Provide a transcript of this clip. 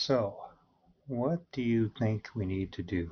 So, what do you think we need to do?